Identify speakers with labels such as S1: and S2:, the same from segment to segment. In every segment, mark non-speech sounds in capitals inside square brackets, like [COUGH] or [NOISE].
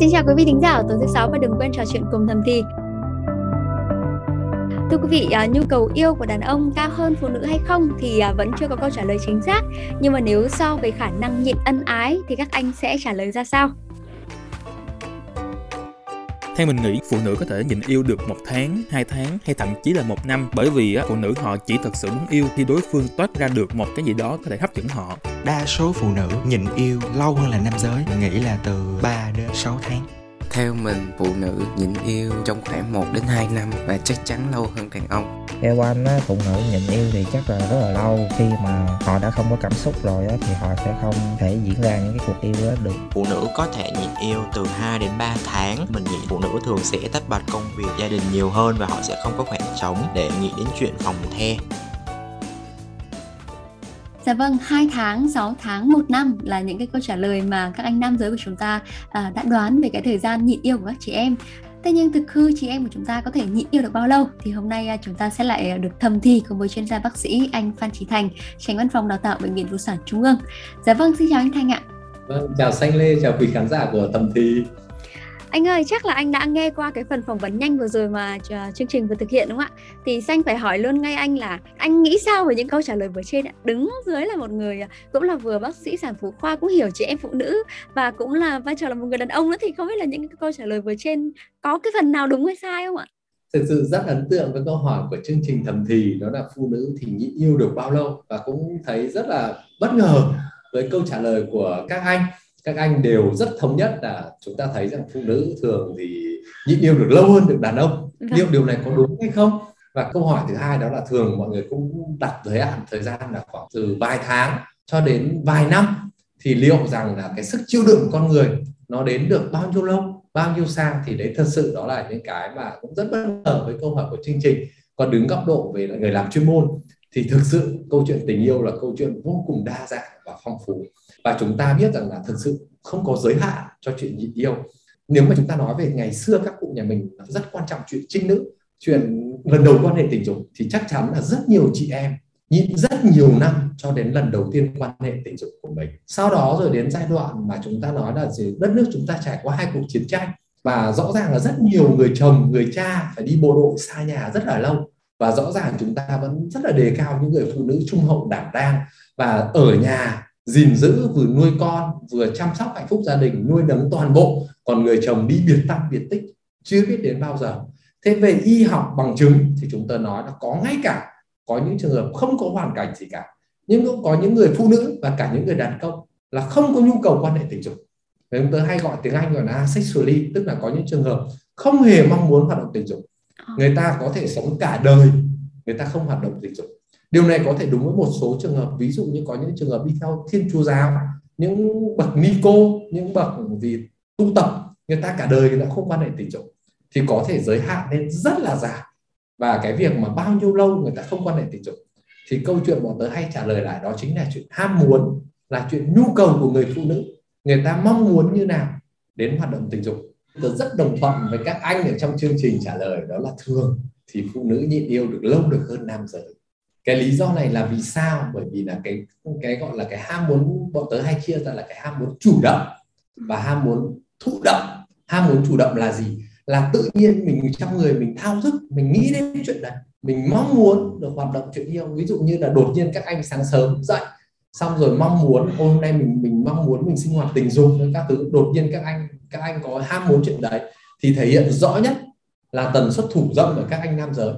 S1: Xin chào quý vị thính giả ở tối thứ sáu và đừng quên trò chuyện cùng thầm thì. Thưa quý vị, à, nhu cầu yêu của đàn ông cao hơn phụ nữ hay không thì à, vẫn chưa có câu trả lời chính xác. Nhưng mà nếu so về khả năng nhịn ân ái thì các anh sẽ trả lời ra sao?
S2: Theo mình nghĩ, phụ nữ có thể nhìn yêu được một tháng, hai tháng hay thậm chí là một năm bởi vì phụ nữ họ chỉ thật sự muốn yêu khi đối phương toát ra được một cái gì đó có thể hấp dẫn họ.
S3: Đa số phụ nữ nhìn yêu lâu hơn là nam giới, mình nghĩ là từ 3 đến 6 tháng.
S4: Theo mình, phụ nữ nhịn yêu trong khoảng 1 đến 2 năm và chắc chắn lâu hơn đàn ông.
S5: Theo anh á, phụ nữ nhịn yêu thì chắc là rất là lâu. Khi mà họ đã không có cảm xúc rồi á, thì họ sẽ không thể diễn ra những cái cuộc yêu đó được.
S6: Phụ nữ có thể nhịn yêu từ 2 đến 3 tháng. Mình nghĩ phụ nữ thường sẽ tách bạch công việc gia đình nhiều hơn Và họ sẽ không có khoảng trống để nghĩ đến chuyện phòng the
S1: Dạ vâng, 2 tháng, 6 tháng, 1 năm là những cái câu trả lời mà các anh nam giới của chúng ta à, đã đoán về cái thời gian nhịn yêu của các chị em. Thế nhưng thực hư chị em của chúng ta có thể nhịn yêu được bao lâu thì hôm nay à, chúng ta sẽ lại à, được thầm thi cùng với chuyên gia bác sĩ anh Phan Trí Thành, tránh văn phòng đào tạo bệnh viện phụ sản Trung ương. Dạ vâng, xin chào anh Thành ạ.
S7: Vâng, chào Xanh Lê, chào quý khán giả của thầm thi.
S1: Anh ơi, chắc là anh đã nghe qua cái phần phỏng vấn nhanh vừa rồi mà ờ, chương trình vừa thực hiện đúng không ạ? Thì Xanh phải hỏi luôn ngay anh là anh nghĩ sao về những câu trả lời vừa trên ạ? Đứng dưới là một người ờ, cũng là vừa bác sĩ sản phụ khoa cũng hiểu chị em phụ nữ và cũng là vai trò là một người đàn ông nữa thì không biết là những câu trả lời vừa trên có cái phần nào đúng hay sai không ạ?
S7: Thực sự rất ấn tượng với câu hỏi của chương trình thầm thì đó là phụ nữ thì nghĩ yêu được bao lâu và cũng thấy rất là bất ngờ với câu trả lời của các anh các anh đều rất thống nhất là chúng ta thấy rằng phụ nữ thường thì nhịn yêu được lâu hơn được đàn ông. Vâng. liệu điều này có đúng hay không? Và câu hỏi thứ hai đó là thường mọi người cũng đặt giới hạn thời gian là khoảng từ vài tháng cho đến vài năm. Thì liệu rằng là cái sức chịu đựng con người nó đến được bao nhiêu lâu bao nhiêu xa thì đấy thật sự đó là những cái mà cũng rất bất ngờ với câu hỏi của chương trình. Còn đứng góc độ về người làm chuyên môn thì thực sự câu chuyện tình yêu là câu chuyện vô cùng đa dạng và phong phú và chúng ta biết rằng là thực sự không có giới hạn cho chuyện nhịn yêu. Nếu mà chúng ta nói về ngày xưa các cụ nhà mình rất quan trọng chuyện trinh nữ, chuyện lần đầu quan hệ tình dục, thì chắc chắn là rất nhiều chị em nhịn rất nhiều năm cho đến lần đầu tiên quan hệ tình dục của mình. Sau đó rồi đến giai đoạn mà chúng ta nói là gì, đất nước chúng ta trải qua hai cuộc chiến tranh, và rõ ràng là rất nhiều người chồng, người cha phải đi bộ đội xa nhà rất là lâu, và rõ ràng chúng ta vẫn rất là đề cao những người phụ nữ trung hậu đảm đang. Và ở nhà gìn giữ vừa nuôi con vừa chăm sóc hạnh phúc gia đình nuôi nấng toàn bộ. Còn người chồng đi biệt tâm biệt tích chưa biết đến bao giờ. Thế về y học bằng chứng thì chúng ta nói là có ngay cả có những trường hợp không có hoàn cảnh gì cả. Nhưng cũng có những người phụ nữ và cả những người đàn ông là không có nhu cầu quan hệ tình dục. Chúng tôi hay gọi tiếng Anh gọi là asexually tức là có những trường hợp không hề mong muốn hoạt động tình dục. Ờ. người ta có thể sống cả đời người ta không hoạt động tình dục điều này có thể đúng với một số trường hợp, ví dụ như có những trường hợp đi theo thiên chúa giáo, những bậc ni cô, những bậc vì tu tập, người ta cả đời người ta không quan hệ tình dục, thì có thể giới hạn lên rất là dài và cái việc mà bao nhiêu lâu người ta không quan hệ tình dục. Thì câu chuyện bọn tớ hay trả lời lại đó chính là chuyện ham muốn, là chuyện nhu cầu của người phụ nữ. Người ta mong muốn như nào đến hoạt động tình dục. Tớ rất đồng thuận với các anh ở trong chương trình trả lời, đó là thường thì phụ nữ nhịn yêu được lâu được hơn nam giới cái lý do này là vì sao? Bởi vì là cái cái gọi là cái ham muốn bọn tớ hay chia ra là cái ham muốn chủ động và ham muốn thụ động. Ham muốn chủ động là gì? Là tự nhiên mình trong người mình thao thức mình nghĩ đến chuyện này mình mong muốn được hoạt động chuyện yêu. Ví dụ như là đột nhiên các anh sáng sớm dậy xong rồi mong muốn hôm nay mình mình mong muốn mình sinh hoạt tình dục với các thứ đột nhiên các anh các anh có ham muốn chuyện đấy thì thể hiện rõ nhất là tần suất thủ dâm ở các anh nam giới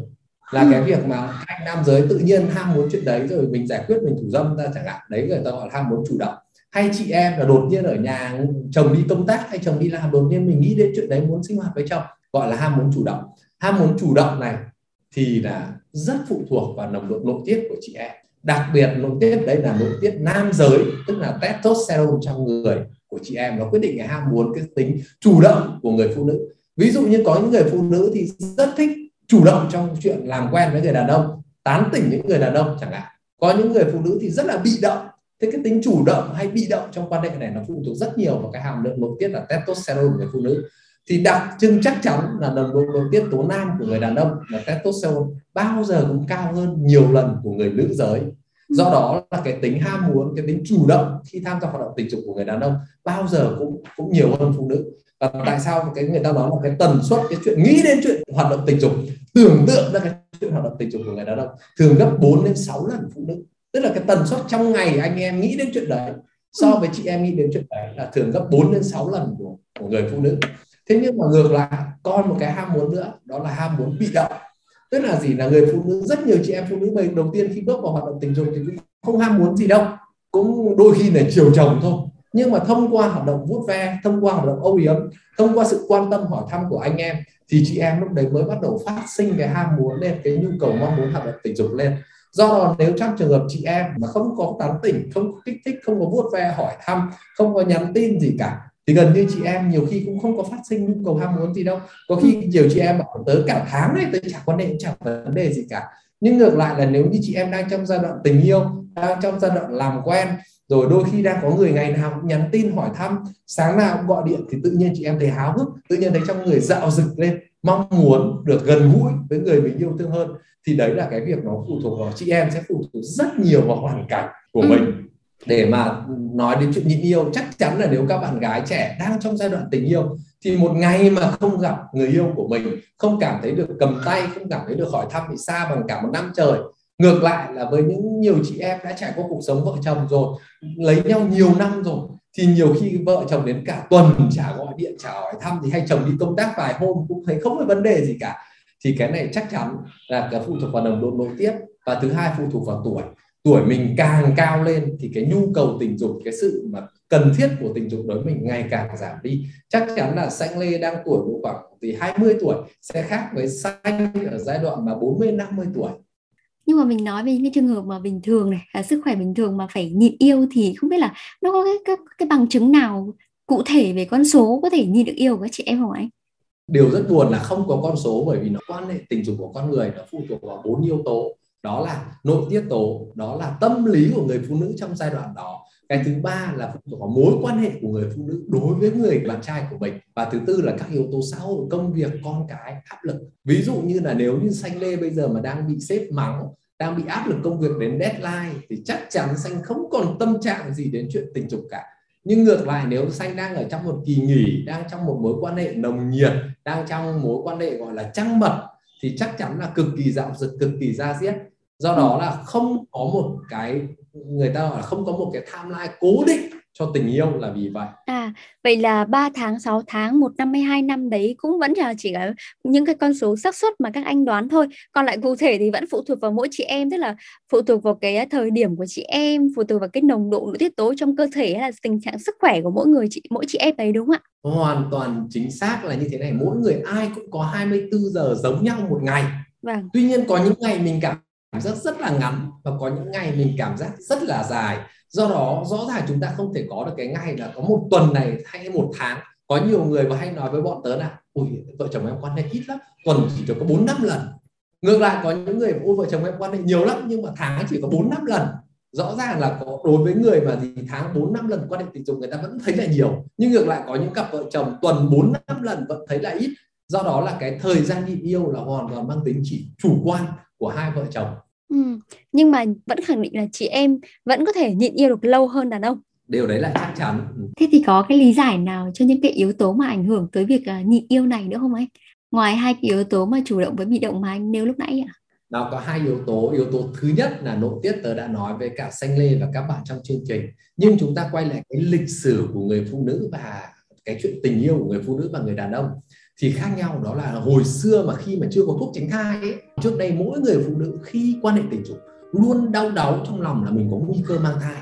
S7: là cái việc mà anh nam giới tự nhiên ham muốn chuyện đấy, rồi mình giải quyết mình thủ dâm ra chẳng hạn. Đấy người ta gọi là ham muốn chủ động. Hay chị em là đột nhiên ở nhà chồng đi công tác, hay chồng đi làm, đột nhiên mình nghĩ đến chuyện đấy muốn sinh hoạt với chồng, gọi là ham muốn chủ động. Ham muốn chủ động này thì là rất phụ thuộc vào nồng độ nội tiết của chị em. Đặc biệt nội tiết đấy là nội tiết nam giới, tức là testosterone trong người của chị em, nó quyết định cái ham muốn, cái tính chủ động của người phụ nữ. Ví dụ như có những người phụ nữ thì rất thích chủ động trong chuyện làm quen với người đàn ông, tán tỉnh những người đàn ông chẳng hạn. Có những người phụ nữ thì rất là bị động. Thế cái tính chủ động hay bị động trong quan hệ này nó phụ thuộc rất nhiều vào cái hàm lượng nội tiết là testosterone của người phụ nữ. Thì đặc trưng chắc chắn là nồng độ nội tiết tố nam của người đàn ông là testosterone bao giờ cũng cao hơn nhiều lần của người nữ giới. Do đó là cái tính ham muốn, cái tính chủ động khi tham gia hoạt động tình dục của người đàn ông bao giờ cũng cũng nhiều hơn phụ nữ và tại sao cái người ta nói là cái tần suất cái chuyện nghĩ đến chuyện hoạt động tình dục tưởng tượng ra cái chuyện hoạt động tình dục của người đàn ông thường gấp 4 đến 6 lần phụ nữ. Tức là cái tần suất trong ngày anh em nghĩ đến chuyện đấy so với chị em nghĩ đến chuyện đấy là thường gấp 4 đến 6 lần của, của người phụ nữ. Thế nhưng mà ngược lại còn một cái ham muốn nữa đó là ham muốn bị động. Tức là gì? Là người phụ nữ rất nhiều chị em phụ nữ mình đầu tiên khi bước vào hoạt động tình dục thì cũng không ham muốn gì đâu. Cũng đôi khi là chiều chồng thôi nhưng mà thông qua hoạt động vuốt ve, thông qua hoạt động âu yếm, thông qua sự quan tâm hỏi thăm của anh em, thì chị em lúc đấy mới bắt đầu phát sinh cái ham muốn lên, cái nhu cầu mong muốn hoạt động tình dục lên. Do đó nếu trong trường hợp chị em mà không có tán tỉnh, không có kích thích, không có vuốt ve, hỏi thăm, không có nhắn tin gì cả, thì gần như chị em nhiều khi cũng không có phát sinh nhu cầu ham muốn gì đâu. Có khi nhiều chị em bảo tới cả tháng này tới chẳng quan hệ chẳng vấn đề gì cả nhưng ngược lại là nếu như chị em đang trong giai đoạn tình yêu đang trong giai đoạn làm quen rồi đôi khi đang có người ngày nào cũng nhắn tin hỏi thăm sáng nào cũng gọi điện thì tự nhiên chị em thấy háo hức tự nhiên thấy trong người dạo rực lên mong muốn được gần gũi với người mình yêu thương hơn thì đấy là cái việc nó phụ thuộc vào chị em sẽ phụ thuộc rất nhiều vào hoàn cảnh của ừ. mình để mà nói đến chuyện nhịn yêu chắc chắn là nếu các bạn gái trẻ đang trong giai đoạn tình yêu thì một ngày mà không gặp người yêu của mình, không cảm thấy được cầm tay, không cảm thấy được hỏi thăm bị xa bằng cả một năm trời. Ngược lại là với những nhiều chị em đã trải qua cuộc sống vợ chồng rồi, lấy nhau nhiều năm rồi, thì nhiều khi vợ chồng đến cả tuần chả gọi điện, chả hỏi thăm thì hay chồng đi công tác vài hôm cũng thấy không có vấn đề gì cả. Thì cái này chắc chắn là cái phụ thuộc vào nồng độ nội tiết. Và thứ hai, phụ thuộc vào tuổi tuổi mình càng cao lên thì cái nhu cầu tình dục cái sự mà cần thiết của tình dục đối với mình ngày càng giảm đi. Chắc chắn là xanh lê đang tuổi độ khoảng từ 20 tuổi sẽ khác với xanh ở giai đoạn mà 40 50 tuổi.
S1: Nhưng mà mình nói về những cái trường hợp mà bình thường này là sức khỏe bình thường mà phải nhịn yêu thì không biết là nó có cái cái, cái bằng chứng nào cụ thể về con số có thể nhịn được yêu các chị em không anh?
S7: Điều rất buồn là không có con số bởi vì nó quan hệ tình dục của con người nó phụ thuộc vào bốn yếu tố đó là nội tiết tố, đó là tâm lý của người phụ nữ trong giai đoạn đó. Cái thứ ba là phụ thuộc vào mối quan hệ của người phụ nữ đối với người bạn trai của mình. Và thứ tư là các yếu tố xã hội, công việc, con cái, áp lực. Ví dụ như là nếu như xanh lê bây giờ mà đang bị sếp mắng, đang bị áp lực công việc đến deadline, thì chắc chắn xanh không còn tâm trạng gì đến chuyện tình dục cả. Nhưng ngược lại, nếu xanh đang ở trong một kỳ nghỉ, đang trong một mối quan hệ nồng nhiệt, đang trong mối quan hệ gọi là trăng mật thì chắc chắn là cực kỳ dạo dực cực kỳ ra diết. Do đó là không có một cái người ta gọi là không có một cái timeline cố định cho tình yêu là vì vậy.
S1: À, vậy là 3 tháng, 6 tháng, 1 năm hay 2 năm đấy cũng vẫn là chỉ là những cái con số xác suất mà các anh đoán thôi. Còn lại cụ thể thì vẫn phụ thuộc vào mỗi chị em, tức là phụ thuộc vào cái thời điểm của chị em, phụ thuộc vào cái nồng độ nội tiết tố trong cơ thể hay là tình trạng sức khỏe của mỗi người chị mỗi chị em đấy đúng không
S7: ạ? Hoàn toàn chính xác là như thế này, mỗi người ai cũng có 24 giờ giống nhau một ngày. Vâng. Tuy nhiên có những ngày mình cảm giác rất là ngắn và có những ngày mình cảm giác rất là dài do đó, rõ ràng chúng ta không thể có được cái ngày là có một tuần này hay một tháng. Có nhiều người mà hay nói với bọn tớ là ui vợ chồng em quan hệ ít lắm, tuần chỉ được có bốn năm lần. Ngược lại, có những người ôi, vợ chồng em quan hệ nhiều lắm, nhưng mà tháng chỉ có bốn năm lần. Rõ ràng là có, đối với người mà gì tháng 4 năm lần quan hệ tình dục người ta vẫn thấy là nhiều, nhưng ngược lại có những cặp vợ chồng tuần 4 năm lần vẫn thấy là ít. Do đó là cái thời gian nhịn yêu là hoàn toàn mang tính chỉ chủ quan của hai vợ chồng
S1: ừ. nhưng mà vẫn khẳng định là chị em vẫn có thể nhịn yêu được lâu hơn đàn ông.
S7: Điều đấy là chắc chắn.
S1: Ừ. thế thì có cái lý giải nào cho những cái yếu tố mà ảnh hưởng tới việc uh, nhịn yêu này nữa không anh? Ngoài hai cái yếu tố mà chủ động với bị động mà anh nêu lúc nãy ạ.
S7: Nó có hai yếu tố. Yếu tố thứ nhất là nội tiết tớ đã nói với cả xanh lê và các bạn trong chương trình. Nhưng chúng ta quay lại cái lịch sử của người phụ nữ và cái chuyện tình yêu của người phụ nữ và người đàn ông thì khác nhau đó là hồi xưa mà khi mà chưa có thuốc tránh thai ấy, trước đây mỗi người phụ nữ khi quan hệ tình dục luôn đau đáu trong lòng là mình có nguy cơ mang thai.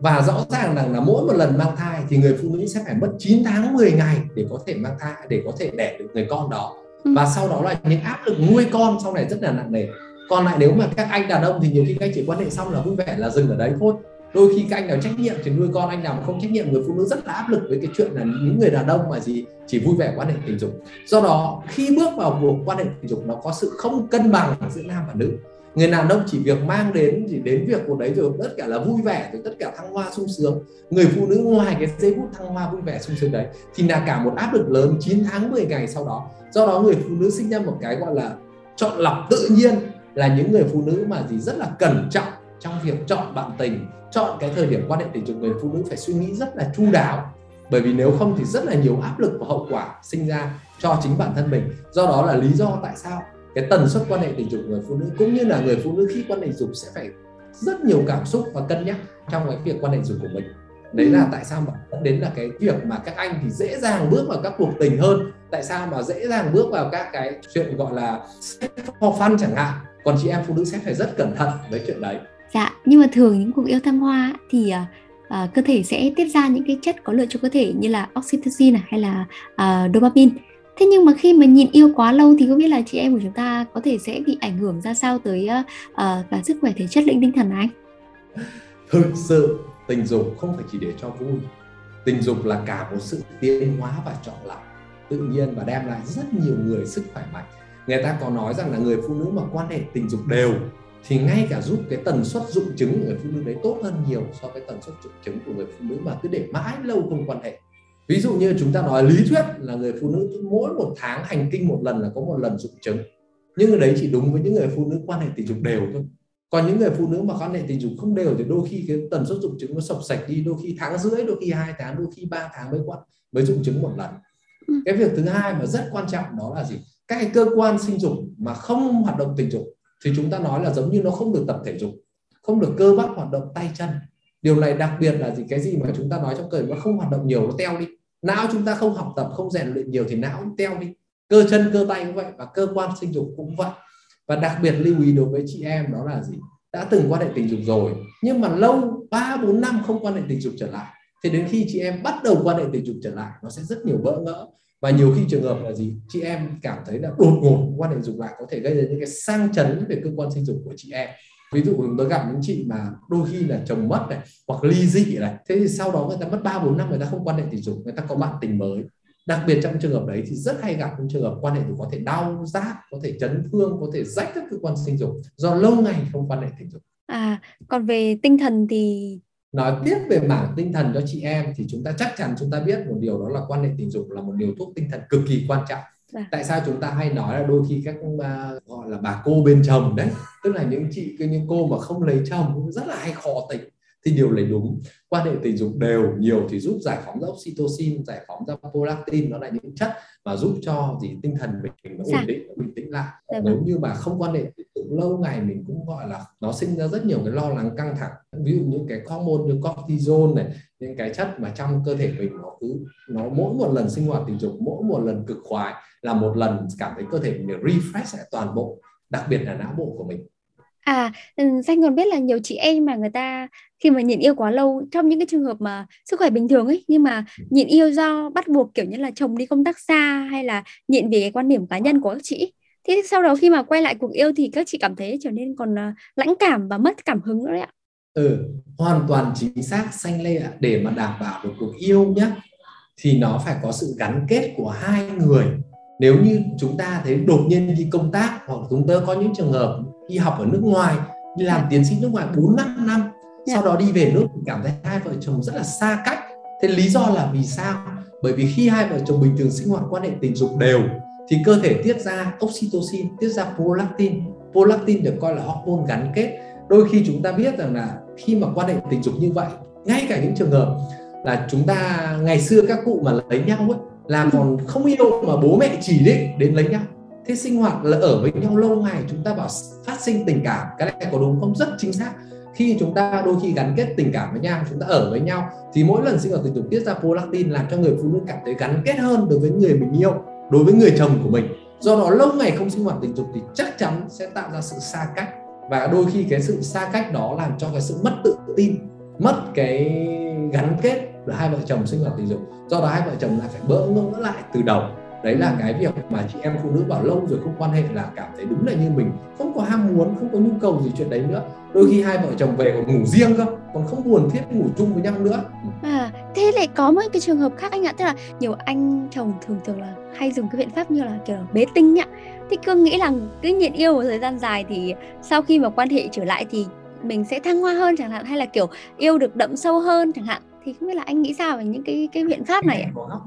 S7: Và rõ ràng rằng là mỗi một lần mang thai thì người phụ nữ sẽ phải mất 9 tháng 10 ngày để có thể mang thai để có thể đẻ được người con đó. Ừ. và sau đó là những áp lực nuôi con sau này rất là nặng nề. Còn lại nếu mà các anh đàn ông thì nhiều khi các anh chỉ quan hệ xong là vui vẻ là dừng ở đấy thôi đôi khi các anh nào trách nhiệm thì nuôi con anh nào mà không trách nhiệm, người phụ nữ rất là áp lực với cái chuyện là những người đàn ông mà gì, chỉ vui vẻ quan hệ tình dục. Do đó, khi bước vào cuộc quan hệ tình dục, nó có sự không cân bằng giữa nam và nữ. Người đàn ông chỉ việc mang đến, chỉ đến việc của đấy rồi tất cả là vui vẻ, rồi tất cả thăng hoa sung sướng. Người phụ nữ ngoài cái giây phút thăng hoa vui vẻ sung sướng đấy, thì là cả một áp lực lớn 9 tháng 10 ngày sau đó. Do đó, người phụ nữ sinh ra một cái gọi là chọn lọc tự nhiên là những người phụ nữ mà gì rất là cẩn trọng trong việc chọn bạn tình chọn cái thời điểm quan hệ tình dục người phụ nữ phải suy nghĩ rất là chu đáo. Bởi vì nếu không thì rất là nhiều áp lực và hậu quả sinh ra cho chính bản thân mình. Do đó là lý do tại sao cái tần suất quan hệ tình dục người phụ nữ cũng như là người phụ nữ khi quan hệ dục sẽ phải rất nhiều cảm xúc và cân nhắc trong cái việc quan hệ dục của mình. Đấy là tại sao mà dẫn đến là cái việc mà các anh thì dễ dàng bước vào các cuộc tình hơn. Tại sao mà dễ dàng bước vào các cái chuyện gọi là for fun chẳng hạn. Còn chị em phụ nữ sẽ phải rất cẩn thận với chuyện đấy
S1: dạ nhưng mà thường những cuộc yêu thăng hoa thì uh, cơ thể sẽ tiết ra những cái chất có lợi cho cơ thể như là oxytocin hay là uh, dopamine. Thế nhưng mà khi mà nhìn yêu quá lâu thì không biết là chị em của chúng ta có thể sẽ bị ảnh hưởng ra sao tới uh, cả sức khỏe thể chất lẫn tinh thần này? Anh [LAUGHS]
S7: thực sự tình dục không phải chỉ để cho vui. Tình dục là cả một sự tiến hóa và chọn lọc. Tự nhiên và đem lại rất nhiều người sức khỏe mạnh. Người ta có nói rằng là người phụ nữ mà quan hệ tình dục đều thì ngay cả giúp cái tần suất dụng trứng của người phụ nữ đấy tốt hơn nhiều so với tần suất dụng trứng của người phụ nữ mà cứ để mãi lâu không quan hệ. Ví dụ như chúng ta nói lý thuyết là người phụ nữ mỗi một tháng hành kinh một lần là có một lần dụng trứng nhưng đấy chỉ đúng với những người phụ nữ quan hệ tình dục đều thôi. Còn những người phụ nữ mà quan hệ tình dục không đều thì đôi khi cái tần suất dụng trứng nó sập sạch đi đôi khi tháng rưỡi đôi khi hai tháng đôi khi ba tháng mới quan mới dụng trứng một lần. Ừ. cái việc thứ hai mà rất quan trọng đó là gì? Các cái cơ quan sinh dục mà không hoạt động tình dục thì chúng ta nói là giống như nó không được tập thể dục, không được cơ bắp hoạt động tay chân. Điều này đặc biệt là gì? Cái gì mà chúng ta nói trong cởi nó không hoạt động nhiều, nó teo đi. Não chúng ta không học tập, không rèn luyện nhiều thì não cũng teo đi. Cơ chân, cơ tay cũng vậy và cơ quan sinh dục cũng vậy. Và đặc biệt lưu ý đối với chị em đó là gì? Đã từng quan hệ tình dục rồi, nhưng mà lâu 3 4 năm không quan hệ tình dục trở lại. Thì đến khi chị em bắt đầu quan hệ tình dục trở lại, nó sẽ rất nhiều bỡ ngỡ và nhiều khi trường hợp là gì? Chị em cảm thấy là đột ngột quan hệ dục lại có thể gây ra những cái sang chấn về cơ quan sinh dục của chị em. Ví dụ tôi gặp những chị mà đôi khi là chồng mất này, hoặc ly dị này. Thế thì sau đó người ta mất ba, bốn năm người ta không quan hệ tình dục, người ta có bạn tình mới. Đặc biệt trong trường hợp đấy thì rất hay gặp những trường hợp quan hệ dục có thể đau rát, có thể chấn thương, có thể rách các cơ quan sinh dục do lâu ngày không quan hệ tình dục.
S1: À còn về tinh thần thì
S7: nói tiếp về mảng tinh thần cho chị em thì chúng ta chắc chắn chúng ta biết một điều đó là quan hệ tình dục là một điều thuốc tinh thần cực kỳ quan trọng. À. tại sao chúng ta hay nói là đôi khi các uh, gọi là bà cô bên chồng đấy tức là những chị những cô mà không lấy chồng rất là hay khó tính. Thì điều này đúng. Quan hệ tình dục đều nhiều thì giúp giải phóng ra oxytocin giải phóng ra prolactin nó là những chất mà giúp cho gì tinh thần mình nó ổn định bình tĩnh lại. Dạ nếu vâng. như mà không quan hệ dục lâu ngày mình cũng gọi là nó sinh ra rất nhiều cái lo lắng căng thẳng ví dụ những cái hormone như cortisol này những cái chất mà trong cơ thể mình nó cứ nó mỗi một lần sinh hoạt tình dục mỗi một lần cực khoái là một lần cảm thấy cơ thể mình được refresh lại toàn bộ đặc biệt là não bộ của mình
S1: À, ừ, Danh còn biết là nhiều chị em mà người ta khi mà nhịn yêu quá lâu trong những cái trường hợp mà sức khỏe bình thường ấy nhưng mà nhịn yêu do bắt buộc kiểu như là chồng đi công tác xa hay là nhịn vì cái quan điểm cá nhân của các chị. Thế sau đó khi mà quay lại cuộc yêu thì các chị cảm thấy trở nên còn uh, lãnh cảm và mất cảm hứng nữa đấy ạ.
S7: Ừ, hoàn toàn chính xác xanh lê ạ. Để mà đảm bảo được cuộc yêu nhé thì nó phải có sự gắn kết của hai người. Nếu như chúng ta thấy đột nhiên đi công tác hoặc chúng ta có những trường hợp đi học ở nước ngoài đi làm tiến sĩ nước ngoài 4 năm năm sau đó đi về nước thì cảm thấy hai vợ chồng rất là xa cách. Thế lý do là vì sao? Bởi vì khi hai vợ chồng bình thường sinh hoạt quan hệ tình dục đều thì cơ thể tiết ra oxytocin tiết ra prolactin. Prolactin được coi là hormone gắn kết. Đôi khi chúng ta biết rằng là khi mà quan hệ tình dục như vậy ngay cả những trường hợp là chúng ta ngày xưa các cụ mà lấy nhau ấy là còn không yêu mà bố mẹ chỉ định đến lấy nhau. Thế sinh hoạt là ở với nhau lâu ngày chúng ta bảo phát sinh tình cảm. Cái này có đúng không? Rất chính xác. Khi chúng ta đôi khi gắn kết tình cảm với nhau chúng ta ở với nhau thì mỗi lần sinh hoạt tình dục tiết ra prolactin làm cho người phụ nữ cảm thấy gắn kết hơn đối với người mình yêu đối với người chồng của mình. Do đó lâu ngày không sinh hoạt tình dục thì chắc chắn sẽ tạo ra sự xa cách. Và đôi khi cái sự xa cách đó làm cho cái sự mất tự tin, mất cái gắn kết giữa hai vợ chồng sinh hoạt tình dục. Do đó hai vợ chồng lại phải bỡ ngỡ lại từ đầu đấy là cái việc mà chị em phụ nữ bảo lâu rồi không quan hệ là cảm thấy đúng là như mình không có ham muốn không có nhu cầu gì chuyện đấy nữa. Đôi khi hai vợ chồng về còn ngủ riêng cơ còn không buồn thiết ngủ chung với nhau nữa.
S1: À thế lại có một cái trường hợp khác anh ạ tức là nhiều anh chồng thường thường là hay dùng cái biện pháp như là kiểu bế tinh ạ. Thì cương nghĩ là cứ nhịn yêu một thời gian dài thì sau khi mà quan hệ trở lại thì mình sẽ thăng hoa hơn chẳng hạn hay là kiểu yêu được đậm sâu hơn chẳng hạn. Thì không biết là anh nghĩ sao về những cái cái biện pháp này
S7: có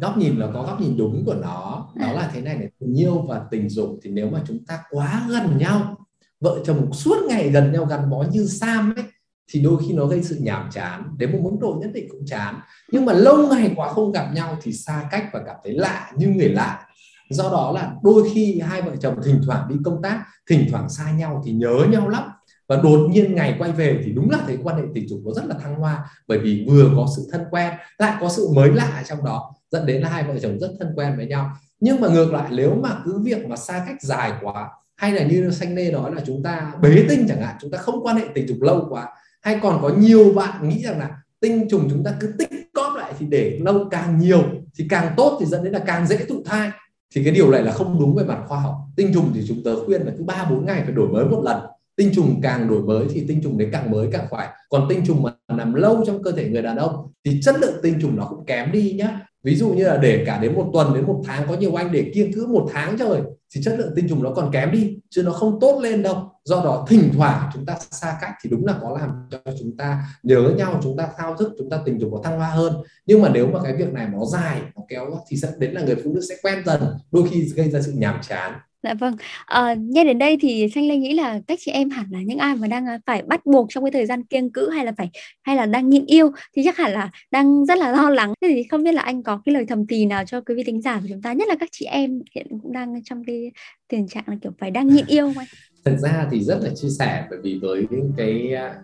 S7: góc nhìn là có góc nhìn đúng của nó. Đó à. là thế này này tình yêu và tình dục thì nếu mà chúng ta quá gần nhau vợ chồng suốt ngày gần nhau gắn bó như Sam ấy thì đôi khi nó gây sự nhàm chán đến một mức độ nhất định cũng chán. Nhưng mà lâu ngày quá không gặp nhau thì xa cách và cảm thấy lạ như người lạ. Do đó là đôi khi hai vợ chồng thỉnh thoảng đi công tác thỉnh thoảng xa nhau thì nhớ nhau lắm. Và đột nhiên ngày quay về thì đúng là thấy quan hệ tình dục nó rất là thăng hoa bởi vì vừa có sự thân quen lại có sự mới lạ trong đó dẫn đến là hai vợ chồng rất thân quen với nhau. Nhưng mà ngược lại, nếu mà cứ việc mà xa cách dài quá, hay là như xanh nê nói là chúng ta bế tinh chẳng hạn, chúng ta không quan hệ tình dục lâu quá, hay còn có nhiều bạn nghĩ rằng là tinh trùng chúng ta cứ tích cóp lại thì để lâu càng nhiều thì càng tốt thì dẫn đến là càng dễ thụ thai, thì cái điều này là không đúng về mặt khoa học. Tinh trùng thì chúng tớ khuyên là cứ ba bốn ngày phải đổi mới một lần. Tinh trùng càng đổi mới thì tinh trùng đấy càng mới càng khỏe. Còn tinh trùng mà nằm lâu trong cơ thể người đàn ông thì chất lượng tinh trùng nó cũng kém đi nhá ví dụ như là để cả đến một tuần, đến một tháng, có nhiều anh để kiêng cứ một tháng trời thì chất lượng tinh trùng nó còn kém đi, chứ nó không tốt lên đâu. Do đó, thỉnh thoảng chúng ta xa cách thì đúng là có làm cho chúng ta nhớ nhau, chúng ta thao thức, chúng ta tình dục có thăng hoa hơn. Nhưng mà nếu mà cái việc này nó dài, nó kéo thì dẫn đến là người phụ nữ sẽ quen dần, đôi khi gây ra sự nhàm chán.
S1: Dạ vâng. à, nghe đến đây thì Xanh Lê nghĩ là các chị em hẳn là những ai mà đang à, phải bắt buộc trong cái thời gian kiêng cữ hay là phải hay là đang nhịn yêu thì chắc hẳn là đang rất là lo lắng. Thế thì không biết là anh có cái lời thầm thì nào cho quý vị thính giả của chúng ta, nhất là các chị em hiện cũng đang trong cái tình trạng là kiểu phải đang nhịn yêu không anh? [LAUGHS]
S7: Thực ra thì rất là chia sẻ bởi vì với những cái à,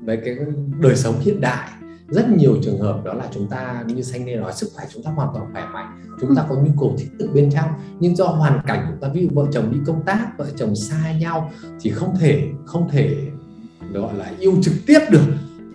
S7: với cái đời sống hiện đại rất nhiều trường hợp đó là chúng ta như xanh nên nói sức khỏe chúng ta hoàn toàn khỏe mạnh chúng ta có nhu cầu thích tự bên trong nhưng do hoàn cảnh chúng ta ví dụ vợ chồng đi công tác vợ chồng xa nhau thì không thể không thể gọi là yêu trực tiếp được.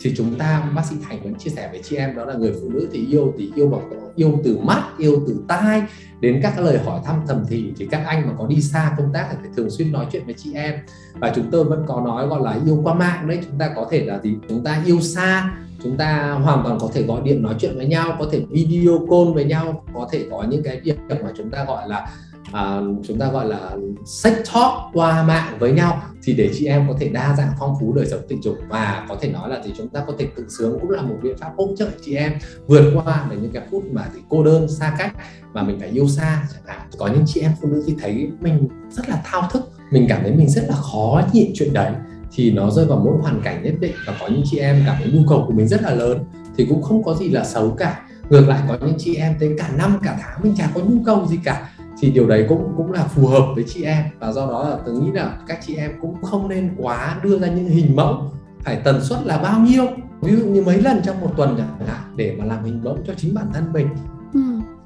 S7: Thì chúng ta bác sĩ thành vẫn chia sẻ với chị em đó là người phụ nữ thì yêu thì yêu bằng yêu từ mắt yêu từ tai. Đến các lời hỏi thăm thầm thì thì các anh mà có đi xa công tác thì phải thường xuyên nói chuyện với chị em. Và chúng tôi vẫn có nói gọi là yêu qua mạng đấy chúng ta có thể là gì? Chúng ta yêu xa chúng ta hoàn toàn có thể gọi điện nói chuyện với nhau có thể video call với nhau có thể có những cái việc mà chúng ta gọi là à, chúng ta gọi là sex talk qua mạng với nhau thì để chị em có thể đa dạng phong phú đời sống tình dục và có thể nói là thì chúng ta có thể tự sướng cũng là một biện pháp hỗ trợ chị em vượt qua được những cái phút mà thì cô đơn xa cách mà mình phải yêu xa. Chẳng hạn có những chị em phụ nữ thì thấy mình rất là thao thức mình cảm thấy mình rất là khó nhịn chuyện đấy thì nó rơi vào mỗi hoàn cảnh nhất định và có những chị em cảm thấy nhu cầu của mình rất là lớn thì cũng không có gì là xấu cả. Ngược lại, có những chị em tới cả năm, cả tháng mình chả có nhu cầu gì cả thì điều đấy cũng cũng là phù hợp với chị em. Và do đó là tôi nghĩ là các chị em cũng không nên quá đưa ra những hình mẫu phải tần suất là bao nhiêu. Ví dụ như mấy lần trong một tuần chẳng hạn để mà làm hình mẫu cho chính bản thân mình. Ừ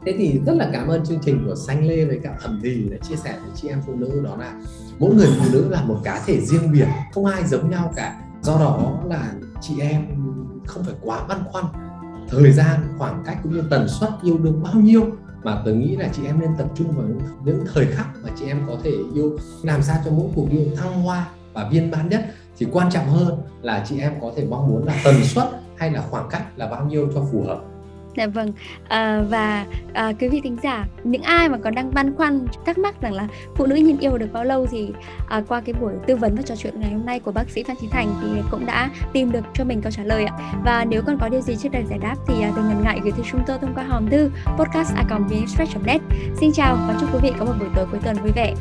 S7: thế thì rất là cảm ơn chương trình của xanh lê với cả thẩm thì để chia sẻ với chị em phụ nữ đó là mỗi người phụ nữ là một cá thể riêng biệt, không ai giống nhau cả. Do đó là chị em không phải quá băn khoăn thời gian, khoảng cách cũng như tần suất yêu đương bao nhiêu mà tôi nghĩ là chị em nên tập trung vào những thời khắc mà chị em có thể yêu, làm sao cho mỗi cuộc yêu thăng hoa và viên mãn nhất. Thì quan trọng hơn là chị em có thể mong muốn là tần suất hay là khoảng cách là bao nhiêu cho phù hợp.
S1: Dạ vâng. À, và à, quý vị thính giả những ai mà còn đang băn khoăn thắc mắc rằng là phụ nữ nhìn yêu được bao lâu thì à, qua cái buổi tư vấn và trò chuyện ngày hôm nay của bác sĩ Phan Chí Thành thì cũng đã tìm được cho mình câu trả lời ạ. Và nếu còn có điều gì chưa được giải đáp thì à, đừng ngần ngại gửi thư chúng tôi thông qua hòm thư podcast net. Xin chào và chúc quý vị có một buổi tối cuối tuần vui vẻ.